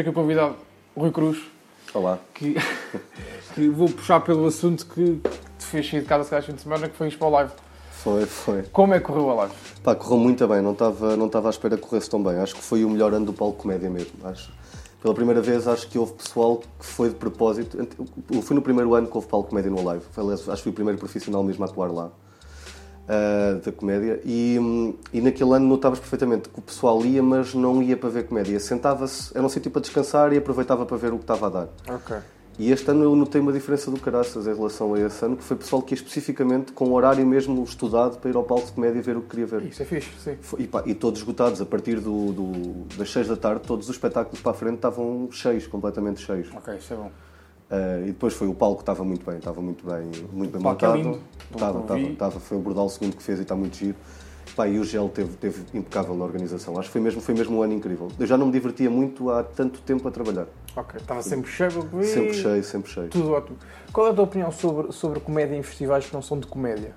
Aqui o convidado Rui Cruz, Olá. que, que vou puxar pelo assunto que te fez sair de casa se calhar, fim de semana, que foi ir para o live. Foi, foi. Como é que correu a live? Pá, correu muito bem, não estava não estava à espera que corresse tão bem. Acho que foi o melhor ano do palco comédia mesmo. Acho. Pela primeira vez acho que houve pessoal que foi de propósito. Eu fui no primeiro ano que houve palco comédia no live. Foi, aliás, acho que fui o primeiro profissional mesmo a atuar lá. Ah, da comédia e, e naquele ano notavas perfeitamente que o pessoal ia, mas não ia para ver comédia. Sentava-se, era um sítio para descansar e aproveitava para ver o que estava a dar. Ok. E este ano eu notei uma diferença do caraças em relação a esse ano, que foi pessoal que ia especificamente com o horário mesmo estudado para ir ao palco de comédia ver o que queria ver. Isso é fixe, sim. E, pá, e todos esgotados, a partir do, do- das 6 da tarde, todos os espetáculos para a frente estavam cheios, completamente cheios. Ok, isso é bom. Ah, e depois foi o palco, estava muito bem, estava muito bem, muito bem é montado. lindo, pelo Estava, estava, estava, foi o Bordal segundo que fez e está muito giro. Pá, e o Gel teve, teve impecável na organização. Acho que foi mesmo, foi mesmo um ano incrível. Eu já não me divertia muito há tanto tempo a trabalhar. Ok, estava sempre cheio. vi. Sempre cheio, sempre cheio. Tudo ótimo. Qual é a tua opinião sobre, sobre comédia em festivais que não são de comédia?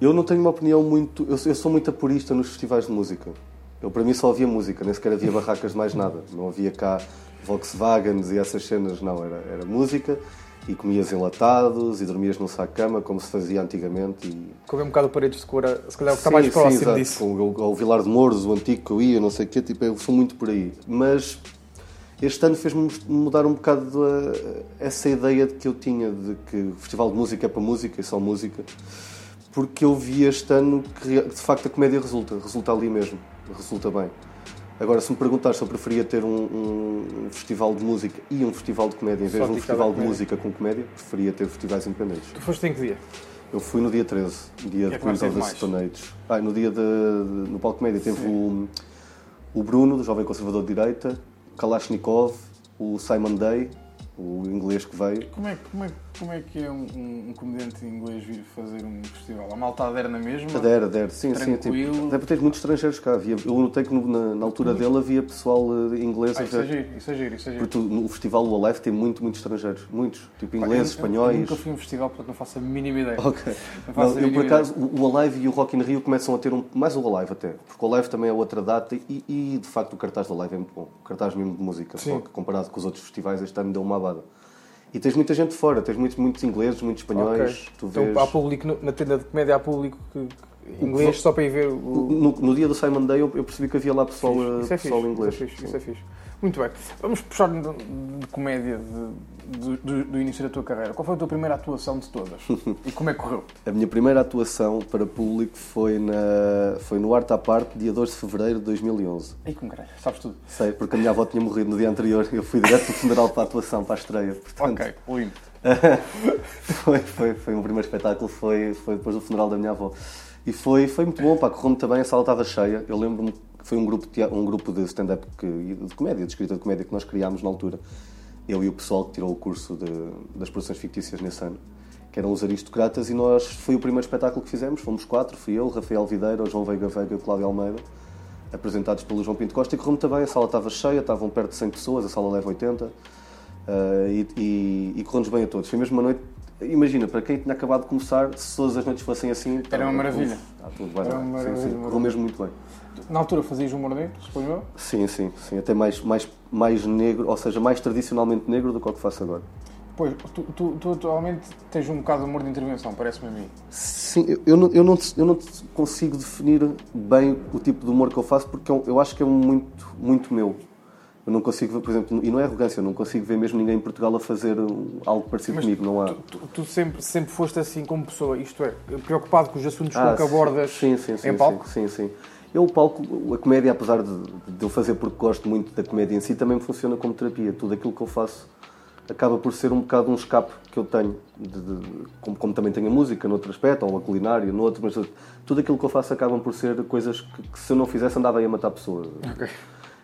Eu não tenho uma opinião muito. Eu, eu sou muito apurista nos festivais de música. Eu, para mim, só havia música, nem sequer havia barracas de mais nada. Não havia cá Volkswagens e essas cenas, não. Era, era música e comias enlatados e dormias num saco-cama, como se fazia antigamente. E... Com um bocado de Cora, se calhar o que está Sim, mais sim, próximo exato. disso. Com o, Vilar de Mouros, o antigo que eu ia, não sei o quê, tipo, eu sou muito por aí. Mas este ano fez-me mudar um bocado a- essa ideia de que eu tinha de que o Festival de Música é para música e só música, porque eu vi este ano que de facto a comédia resulta, resulta ali mesmo, resulta bem. Agora, se me perguntares se eu preferia ter um, um- festival de música e um festival de comédia em vez de um festival de música com comédia, preferia ter festivais independentes. Tu foste em que dia? Eu fui no dia 13, dia é de Queens of the? Stone Age. Ah, no dia de, de- no palco comédia teve o, o Bruno, do Jovem Conservador de Direita, Kalashnikov, o Simon Day, o inglês que veio. Como é, como é, como é que é um, um, um comediante inglês vir fazer um festival? A malta adere na mesma? Adere, adere, sim, sim. Tranquilo. Tipo, deve ter muitos estrangeiros cá. Havia, eu notei que na, na altura dele havia pessoal eh, inglês Ah, a isso é giro, isso é giro, isso é giro. Porque tu- no festival do Alive tem muito, muitos estrangeiros. Muitos. Tipo Pá, ingleses, eu- eu- Eu espanhóis. nunca fui a um festival, portanto não faço a mínima ideia. Ok. Não Não, eu, por acaso, o o Alive e o Rock in Rio começam a ter um. Mais o Alive até. Porque o Alive também é outra data e, e, de facto o cartaz do Alive é muito bom. O cartaz mesmo de música. Sim. Só que comparado com os outros festivais, este ano deu uma E tens muita gente fora. Tens muitos, muitos ingleses, muitos espanhóis. Ok. Tu vês... Então há público na tenda de comédia, há público que- inglês só para ir ver o. no, no dia do Simon Day eu, eu percebi que havia lá pessoal, eh, Isso é pessoal fixe, inglês. Isso é fixe, isso é fixe. Muito bem. Vamos puxar de, de comédia de- do, do- do início da tua carreira. Qual foi a tua primeira atuação de todas? E como é que correu? A minha primeira atuação para público foi, na, foi no Arte à Parte, dia 2 de fevereiro de 2011. Ei, com caralho, sabes tudo. Sei, porque a minha avó tinha morrido no dia anterior. Eu fui direto do funeral para a atuação, para a estreia. Portanto, Ok, lindo. foi, foi, foi o meu primeiro espetáculo, foi, foi depois do funeral da minha avó. E foi, foi muito bom, pá, correu muito bem, a sala estava cheia. Eu lembro-me que foi um grupo de, um grupo de stand-up, de comédia, de escrita de comédia que nós criámos na altura. Eu e o pessoal que tirou o curso de- das produções fictícias nesse ano, que eram os aristocratas, e nós, foi o primeiro espetáculo que fizemos, fomos quatro, fui eu, Rafael Videira, João Veiga Veiga e Cláudio Almeida, apresentados pelo João Pinto Costa, e correu muito bem, a sala estava cheia, estavam perto de 100 pessoas, a sala leva 80, ah, e, e, e correu-nos bem a todos. Foi mesmo uma noite, imagina, para quem tinha acabado de começar, se todas as noites fossem assim... Era uma maravilha. Ah, tudo bem, Era é? uma maravilha, sim, correu mesmo muito bem. Na altura fazias humor negro, suponho eu? Sim, sim, sim, até mais, mais, mais negro, ou seja, mais tradicionalmente negro do que o que faço agora. Pois, tu, tu, tu atualmente tens um bocado de humor de intervenção, parece-me a mim. Sim, eu, eu, não, eu, não, eu não consigo definir bem o tipo de humor que eu faço porque eu, eu acho que é muito, muito meu. Eu não consigo ver, por exemplo, e não é arrogância, eu não consigo ver mesmo ninguém em Portugal a fazer algo parecido Mas comigo, não há. Tu, tu sempre, sempre foste assim como pessoa, isto é, preocupado com os assuntos Ah, que abordas sim, sim, sim, em palco? Sim, sim, sim. Eu, o palco, a comédia, apesar de, de eu fazer porque gosto muito da comédia em si, também me funciona como terapia. Tudo aquilo que eu faço acaba por ser um bocado um escape que eu tenho, de- de- como, como também tenho a música noutro aspecto, ou a culinária noutro, mas tudo aquilo que eu faço acabam por ser coisas que, que se eu não fizesse andava aí a matar pessoas. Ok.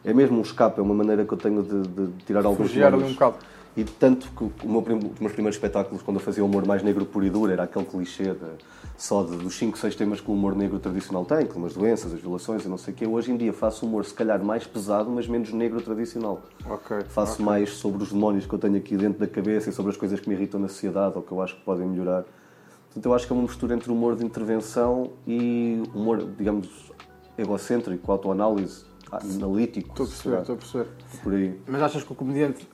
É mesmo um escape, é uma maneira que eu tenho de, de tirar alguns Refugiar ali um bocado. E tanto que o meu os meus primeiros espetáculos, quando eu fazia humor mais negro puro e duro, era aquele clichê de, só de- dos 5, 6 temas que o humor negro tradicional tem, como as doenças, as violações e não sei o quê. Hoje em dia faço humor, se calhar, mais pesado, mas menos negro tradicional. Ok. Faço mais sobre os demónios que eu tenho aqui dentro da cabeça e sobre as coisas que me irritam na sociedade ou que eu acho que podem melhorar. Portanto, eu acho que é uma mistura entre humor de intervenção e humor, digamos, egocêntrico, autoanálise. Analítico. Estou a perceber, estou a perceber. Por aí. Mas achas que o comediante,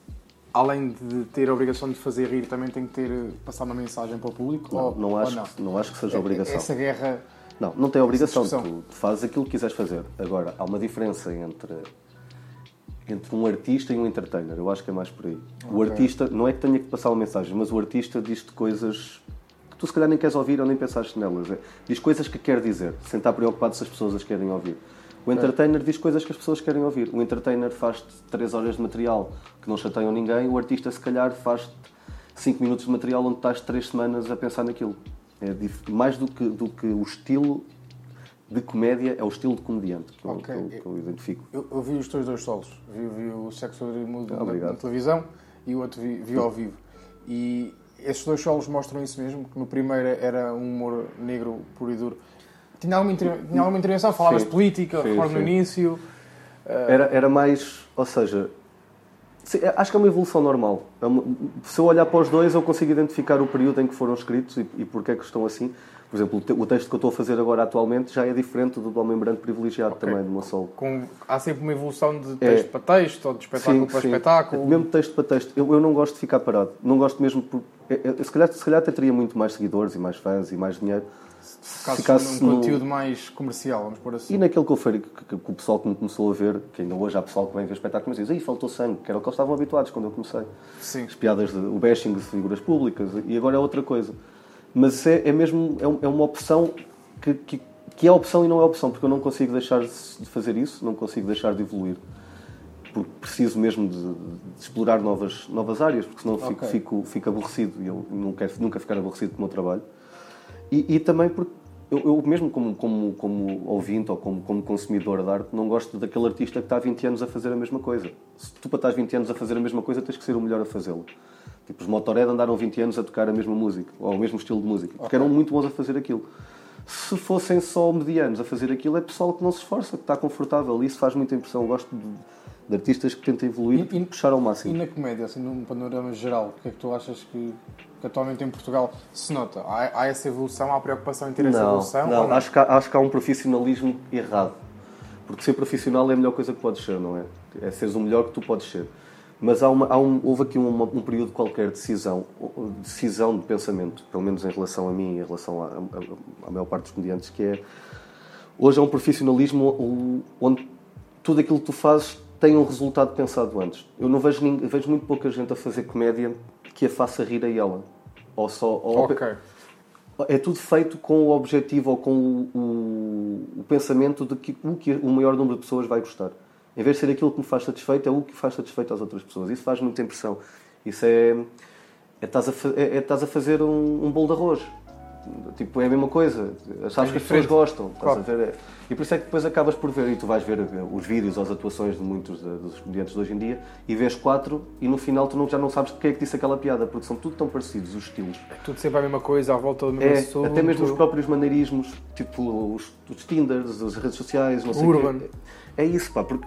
além de ter a obrigação de fazer rir, também tem que ter passar uma mensagem para o público? Não, ou, não, acho, não? Que, não acho que seja obrigação. Essa guerra. Não, não tem obrigação. Tu, tu fazes aquilo que quiseres fazer. Agora, há uma diferença entre, entre um artista e um entertainer. Eu acho que é mais por aí. O Ok. artista, não é que tenha que passar uma mensagem, mas o artista diz-te coisas que tu se calhar nem queres ouvir ou nem pensaste nelas. É, Diz coisas que quer dizer, sem estar preocupado se as pessoas as querem ouvir. O entertainer diz coisas que as pessoas querem ouvir. O entertainer faz-te 3 horas de material que não chateiam ninguém. O artista, se calhar, faz-te 5 minutos de material onde estás 3 semanas a pensar naquilo. É mais do que, do que o estilo de comédia, é o estilo de comediante que eu, Ok. que eu- que eu identifico. Eu, eu vi os teus dois solos. Vi, vi o Sexo Mudo na, na televisão e o outro vi, vi ao vivo. E esses dois solos mostram isso mesmo, que no primeiro era um humor negro puro e duro. Tinha alguma. Tinha alguma intervenção? Falavas Sim. de política, Sim, recordo no sim. início. Era, era mais, ou seja, sim, é- acho que é uma evolução normal. É uma- se eu olhar para os dois, eu consigo identificar o período em que foram escritos e, e porque é que estão assim. Por exemplo, o te- o texto que eu estou a fazer agora atualmente já é diferente do do Homem Branco Privilegiado Ok. também, do meu solo. Com... Há sempre uma evolução de texto para texto, ou de espetáculo para espetáculo. Mesmo texto para texto. Eu, eu não gosto de ficar parado. Não gosto mesmo. Por, eu- eu- se, calhar, se calhar até teria muito mais seguidores e mais fãs e mais dinheiro. Se ficasse num no- conteúdo mais comercial, vamos pôr assim. E naquele que que, que- que o pessoal que me começou a ver, que ainda hoje há pessoal que vem ver espetáculos e diz, aí faltou sangue, que era o que eles estavam habituados quando eu comecei. Sim. As piadas, de, o bashing de figuras públicas, e agora é outra coisa. Mas é, é mesmo, é, é uma opção que, que, que é opção e não é opção, porque eu não consigo deixar de fazer isso, não consigo deixar de evoluir. Porque preciso mesmo de, de explorar novas, novas áreas, porque senão fico, Ok. fico, fico aborrecido e eu não quero nunca ficar aborrecido com o meu trabalho. E, e também porque eu, eu mesmo como, como, como ouvinte ou como, como consumidor de arte, não gosto daquele artista que está há 20 anos a fazer a mesma coisa. Se tu para estás 20 anos a fazer a mesma coisa, tens que ser o melhor a fazê-lo. Tipo, os Motorhead andaram 20 anos a tocar a mesma música, ou o mesmo estilo de música, porque eram muito bons a fazer aquilo. Se fossem só medianos a fazer aquilo, é pessoal que não se esforça, que está confortável, e isso faz muita impressão. Eu gosto de, de artistas que tentem evoluir E- e, e- puxar ao E máximo. na comédia, assim, num panorama geral, o que é que tu achas que, que atualmente em Portugal se nota? Há, há essa evolução, há preocupação em ter essa Não, evolução? ou não, acho que, há, acho que há um profissionalismo errado. Porque ser profissional é a melhor coisa que podes ser, não é? É seres o melhor que tu podes ser. Mas há uma, há um, houve aqui uma- um período qualquer de decisão, decisão de pensamento, pelo menos em relação a mim e em relação à, maior parte dos comediantes, que é hoje é um profissionalismo onde tudo aquilo que tu fazes tem um resultado pensado antes. Eu não vejo, ninguém, vejo muito pouca gente a fazer comédia que a faça rir a ela. Ou só, ou Ok. é tudo feito com o objetivo ou com o, o- o pensamento de que o, que o maior número de pessoas vai gostar. Em vez de ser aquilo que me faz satisfeito, é o que faz satisfeito às outras pessoas. Isso faz muita impressão. Isso é. É estás a, é, é estás a fazer um, um bolo de arroz. Tipo, é a mesma coisa. Sabes É que as pessoas gostam. Claro. E por isso é que depois acabas por ver, e tu vais ver eh, os vídeos ou as atuações de muitos de- dos comediantes de hoje em dia, e vês quatro, e no final tu não- já não sabes quem é que disse aquela piada, porque são tudo tão parecidos, os estilos. É tudo sempre a mesma coisa, à volta do mesmo É, assunto. até mesmo os próprios maneirismos, tipo os, os Tinders, as redes sociais, não sei o Urban. quê. É isso, pá. Porque,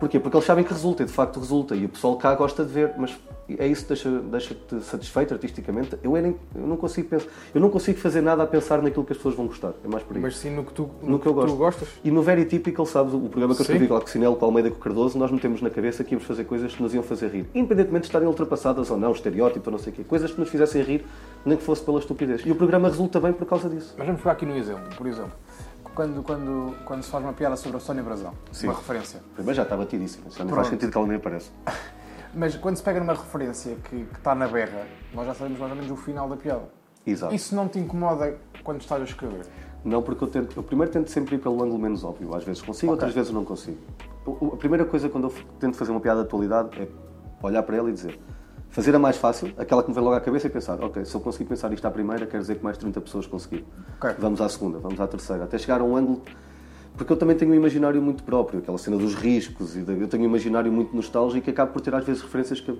porquê? Porque eles sabem que resulta, e de facto resulta, e o pessoal cá gosta de ver, mas é isso que deixa- deixa-te satisfeito artisticamente. Eu, é nem- eu, não consigo pensar, eu não consigo fazer nada a pensar naquilo que as pessoas vão gostar, é mais por aí. Mas sim no que tu, No que eu gosto. gostas. E no Very Typical, sabes, o programa que eu escrevi lá com o Cinelo, com o Almeida com o Cardoso, nós metemos na cabeça que íamos fazer coisas que nos iam fazer rir. Independentemente de estarem ultrapassadas ou não, estereótipo ou não sei o quê. Coisas que nos fizessem rir, nem que fosse pela estupidez. E o programa resulta bem por causa disso. Mas vamos pegar aqui no exemplo, por exemplo. Quando, quando, quando se faz uma piada sobre a Sónia Brasão, Sim. uma referência. Primeiro já está batidíssimo. Já não faz sentido que ela nem apareça. Mas quando se pega numa referência que, que está na berra, nós já sabemos mais ou menos o final da piada. Exato. Isso não te incomoda quando estás a escrever? Não, porque eu, tento, eu primeiro tento sempre ir pelo ângulo menos óbvio. Às vezes consigo, outras vezes não consigo. A primeira coisa quando eu tento fazer uma piada de atualidade é olhar para ela e dizer fazer a mais fácil, aquela que me vem logo à cabeça e pensar, ok, se eu conseguir pensar isto à primeira, quer dizer que mais 30 pessoas conseguiram. Ok. Vamos à segunda, vamos à terceira, até chegar a um ângulo. Porque eu também tenho um imaginário muito próprio, aquela cena dos riscos, e eu tenho um imaginário muito nostálgico e acabo por ter às vezes referências que,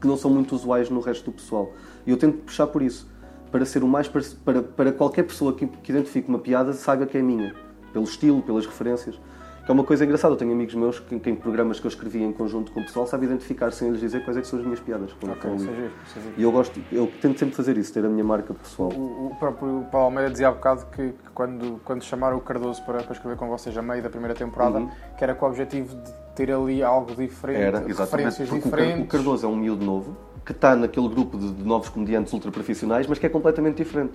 que não são muito usuais no resto do pessoal. E eu tento puxar por isso, para ser o mais para, para qualquer pessoa que, que identifique uma piada saiba que é minha, pelo estilo, pelas referências. Que é uma coisa engraçada. Eu tenho amigos meus que, que em programas que eu escrevi em conjunto com o pessoal, sabe identificar sem eles dizer quais é que são as minhas piadas. com- Ok, com o isso é giro, é giro. E eu gosto, eu tento sempre fazer isso, ter a minha marca pessoal. O, o próprio Paulo Almeida dizia há bocado que, que quando, quando chamaram o Cardoso para, para escrever com vocês a meio da primeira temporada, que era com o objetivo de ter ali algo diferente, Uhum. Era, referências diferentes. o Cardoso é um miúdo novo, que está naquele grupo de, de novos comediantes ultra profissionais, mas que é completamente diferente.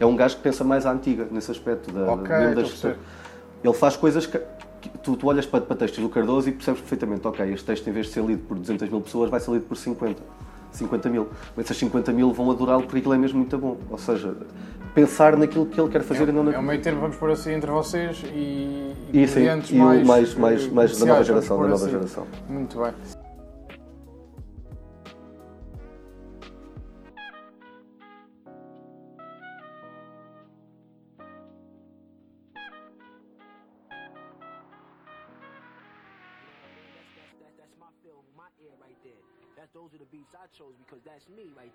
É um gajo que pensa mais à antiga, nesse aspecto. Da, Ok, mesmo estou a perceber. Ele faz coisas que tu, tu olhas para, para textos do Cardoso e percebes perfeitamente, ok, este texto em vez de ser lido por 200 mil pessoas, vai ser lido por 50. 50 mil. Mas essas 50 mil vão adorá-lo porque aquilo é mesmo muito bom. Ou seja, pensar naquilo que ele quer fazer e não É um naquilo. meio termo, vamos pôr assim, entre vocês e, E, sim, comediantes e o mais, mais, eh, mais da nova geração. Da nova assim. geração. Muito bem. Because that's me right.